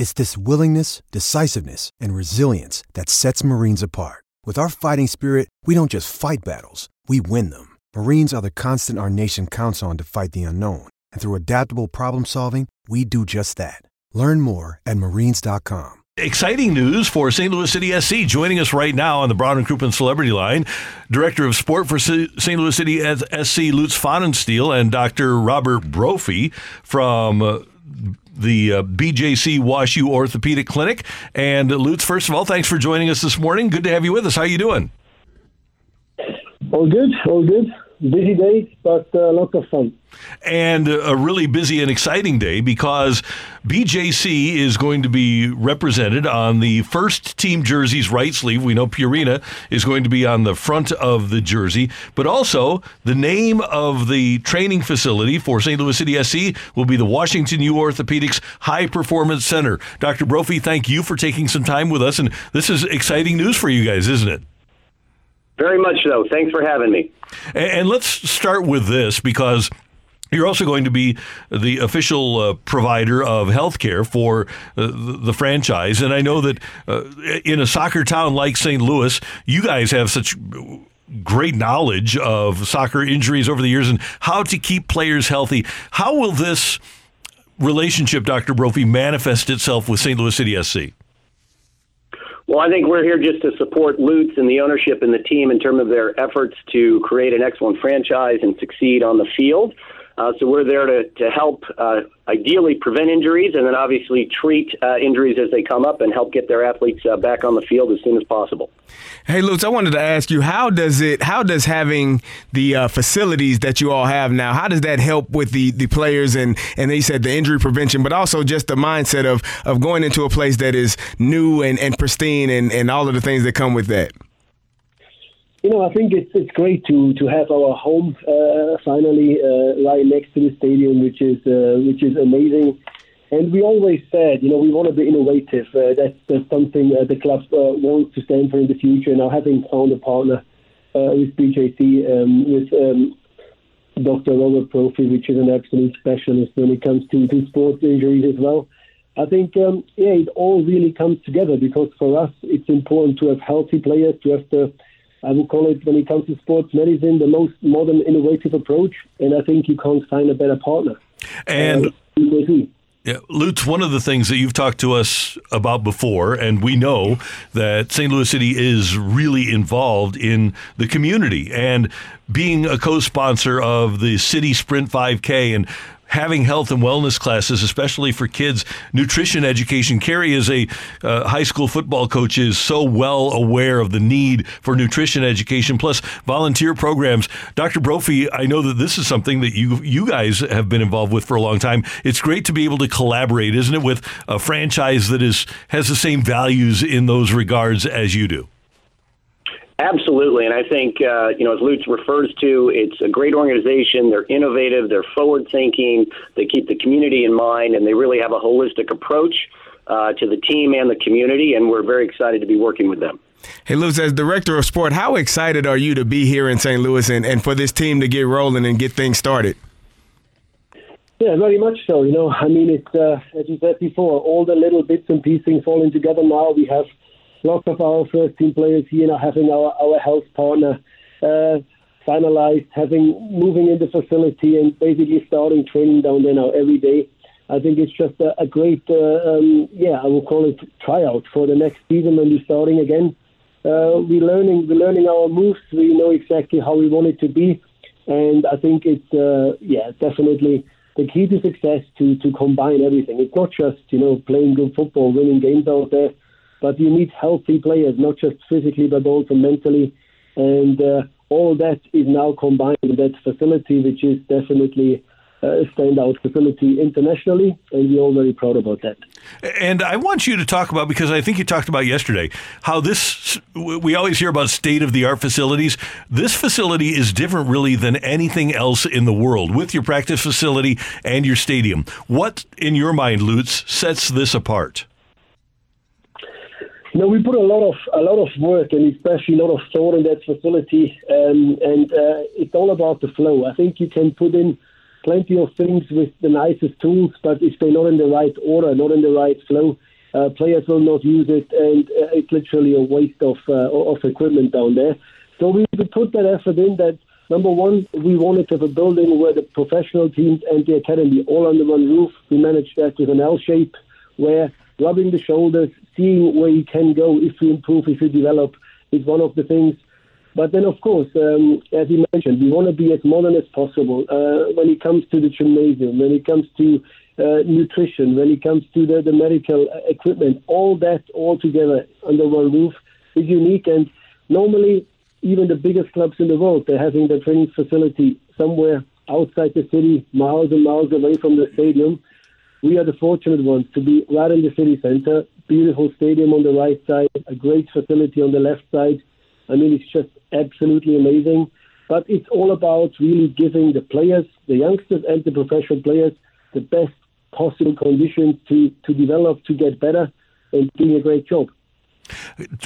It's this willingness, decisiveness, and resilience that sets Marines apart. With our fighting spirit, we don't just fight battles, we win them. Marines are the constant our nation counts on to fight the unknown. And through adaptable problem solving, we do just that. Learn more at marines.com. Exciting news for St. Louis City SC. Joining us right now on the Brown and Crouppen Celebrity Line, Director of Sport for St. Louis City SC, Lutz Pfannenstiel, and Dr. Robert Brophy from uh, the uh, BJC WashU Orthopedic Clinic. And uh, Lutz, first of all, thanks for joining us this morning. Good to have you with us. How are you doing? All good, all good busy day, but uh, a lot of fun. And a really busy and exciting day because BJC is going to be represented on the first team jersey's right sleeve. We know Purina is going to be on the front of the jersey, but also the name of the training facility for St. Louis City SC will be the Washington U Orthopedics High Performance Center. Dr. Brophy, thank you for taking some time with us, and this is exciting news for you guys, isn't it? Very much so. Thanks for having me. And, let's start with this because you're also going to be the official uh, provider of healthcare for uh, the, franchise. And I know that uh, in a soccer town like St. Louis, you guys have such great knowledge of soccer injuries over the years and how to keep players healthy. How will this relationship, Dr. Brophy, manifest itself with St. Louis City SC? Well, I think we're here just to support Lutz and the ownership and the team in terms of their efforts to create an excellent franchise and succeed on the field. Uh, so we're there to, to help uh, ideally prevent injuries and then obviously treat uh, injuries as they come up and help get their athletes uh, back on the field as soon as possible. Hey, Lutz, I wanted to ask you how does it how does having the uh, facilities that you all have now how does that help with the, the players and and they said the injury prevention, but also just the mindset of of going into a place that is new and, and pristine and, and all of the things that come with that. You know, I think it's it's great to to have our home uh, finally uh, right next to the stadium, which is uh, which is amazing. And we always said, you know, we want to be innovative. Uh, that's, that's something uh, the club uh, wants to stand for in the future. Now, having found a partner with BJC, um, with um, Dr. Robert Brophy, which is an absolute specialist when it comes to, to sports injuries as well. I think, um, yeah, it all really comes together because for us, it's important to have healthy players, to have the I would call it, when it comes to sports medicine, the most modern, innovative approach. And I think you can't find a better partner. And. Uh, yeah, Lutz, one of the things that you've talked to us about before, and we know that St. Louis City is really involved in the community and being a co sponsor of the City Sprint 5K. And having health and wellness classes, especially for kids, nutrition education. Carrie, as a uh, high school football coach, is so well aware of the need for nutrition education, plus volunteer programs. Dr. Brophy, I know that this is something that you you guys have been involved with for a long time. It's great to be able to collaborate, isn't it, with a franchise that is has the same values in those regards as you do. Absolutely, and I think uh, you know as Lutz refers to, it's a great organization. They're innovative, they're forward thinking, they keep the community in mind, and they really have a holistic approach uh, to the team and the community. And we're very excited to be working with them. Hey, Lutz, as director of sport, how excited are you to be here in St. Louis and, and for this team to get rolling and get things started? Yeah, very much so. You know, I mean, it's uh, as you said before, all the little bits and pieces falling together now. We have lots of our first team players here now having our, our health partner uh, finalized, having moving in the facility and basically starting training down there now every day. I think it's just a, a great, uh, um, yeah, I will call it tryout for the next season when we're starting again. Uh, we're learning, we're learning our moves. We know exactly how we want it to be, and I think it's, uh, yeah, definitely the key to success to to combine everything. It's not just you know playing good football, winning games out there but you need healthy players, not just physically but also mentally. And uh, all that is now combined in that facility, which is definitely a standout facility internationally, and we're all very proud about that. And I want you to talk about because I think you talked about yesterday how this we always hear about state of the art facilities. This facility is different really than anything else in the world with your practice facility and your stadium. What in your mind, Lutz, sets this apart? Know, we put a lot of a lot of work and especially a lot of thought in that facility, um, and uh, it's all about the flow. I think you can put in plenty of things with the nicest tools, but if they're not in the right order, not in the right flow, uh, players will not use it, and uh, it's literally a waste of uh, of equipment down there. So we put that effort in. That number one, we wanted to have a building where the professional teams and the academy all under one roof. We managed that with an L shape, where rubbing the shoulders, seeing where you can go if you improve, if you develop, is one of the things but then, of course, um, as you mentioned, we want to be as modern as possible uh, when it comes to the gymnasium, when it comes to uh, nutrition, when it comes to the, the medical equipment. All that all together under one roof is unique. And normally, even the biggest clubs in the world, they're having their training facility somewhere outside the city, miles and miles away from the stadium. We are the fortunate ones to be right in the city center, beautiful stadium on the right side, a great facility on the left side I mean, it's just absolutely amazing. But it's all about really giving the players, the youngsters and the professional players, the best possible conditions to, to develop, to get better, and doing a great job.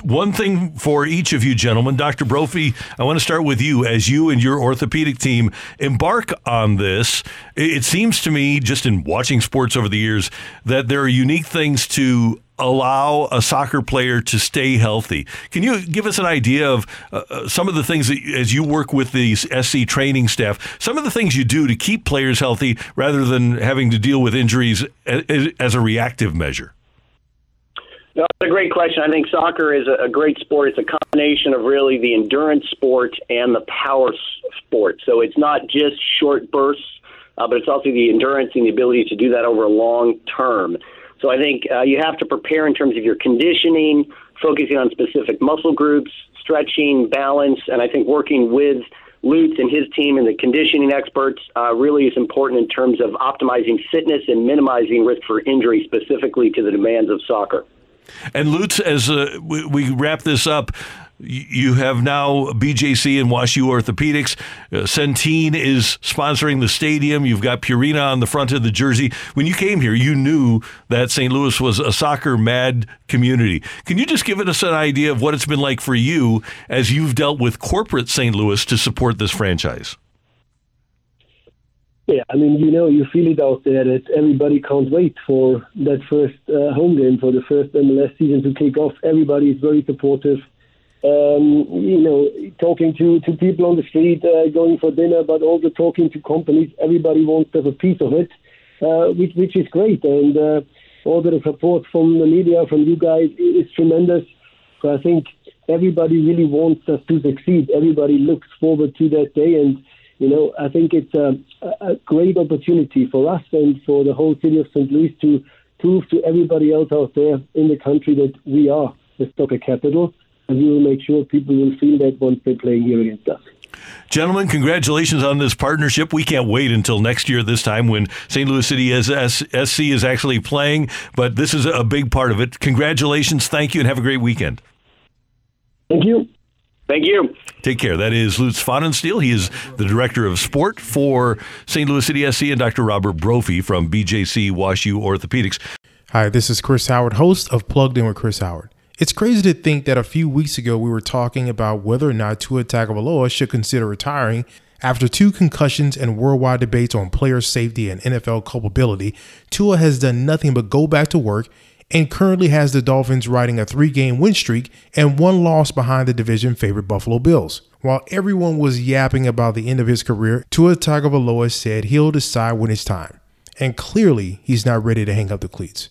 One thing for each of you gentlemen, Dr. Brophy, I want to start with you. As you and your orthopedic team embark on this, it seems to me, just in watching sports over the years, that there are unique things to allow a soccer player to stay healthy. Can you give us an idea of uh, uh some of the things that, as you work with the SC training staff, some of the things you do to keep players healthy rather than having to deal with injuries as a reactive measure? No, that's a great question. I think soccer is a, great sport. It's a combination of really the endurance sport and the power sport. So it's not just short bursts, uh, but it's also the endurance and the ability to do that over a long term. So I think uh, you have to prepare in terms of your conditioning, focusing on specific muscle groups, stretching, balance, and I think working with Lutz and his team and the conditioning experts uh, really is important in terms of optimizing fitness and minimizing risk for injury specifically to the demands of soccer. And Lutz, as uh, we, we wrap this up, you have now BJC and WashU Orthopedics. Uh, Centene is sponsoring the stadium. You've got Purina on the front of the jersey. When you came here, you knew that St. Louis was a soccer mad community. Can you just give us an idea of what it's been like for you as you've dealt with corporate St. Louis to support this franchise? Yeah, I mean, you know, you feel it out there that everybody can't wait for that first uh, home game, for the first MLS season to kick off. Everybody is very supportive um, you know, talking to, to people on the street, uh, going for dinner, but also talking to companies. Everybody wants to have a piece of it, uh, which, which is great. And uh, all the support from the media, from you guys, is tremendous. So I think everybody really wants us to succeed. Everybody looks forward to that day. And, you know, I think it's a, a great opportunity for us and for the whole city of St. Louis to prove to everybody else out there in the country that we are the soccer capital and we will make sure people will feel that once they're playing here against us. Gentlemen, congratulations on this partnership. We can't wait until next year, this time when St. Louis City SC is actually playing, but this is a big part of it. Congratulations, thank you, and have a great weekend. Thank you. Thank you. Take care. That is Lutz Pfannenstiel. He is the director of sport for St. Louis City SC, and Dr. Robert Brophy from BJC WashU Orthopedics. Hi, this is Chris Howard, host of Plugged In with Chris Howard. It's crazy to think that a few weeks ago we were talking about whether or not Tua Tagovailoa should consider retiring after two concussions and worldwide debates on player safety and NFL culpability. Tua has done nothing but go back to work and currently has the Dolphins riding a three-game win streak and one loss behind the division favorite Buffalo Bills. While everyone was yapping about the end of his career, Tua Tagovailoa said he'll decide when it's time. And clearly, he's not ready to hang up the cleats.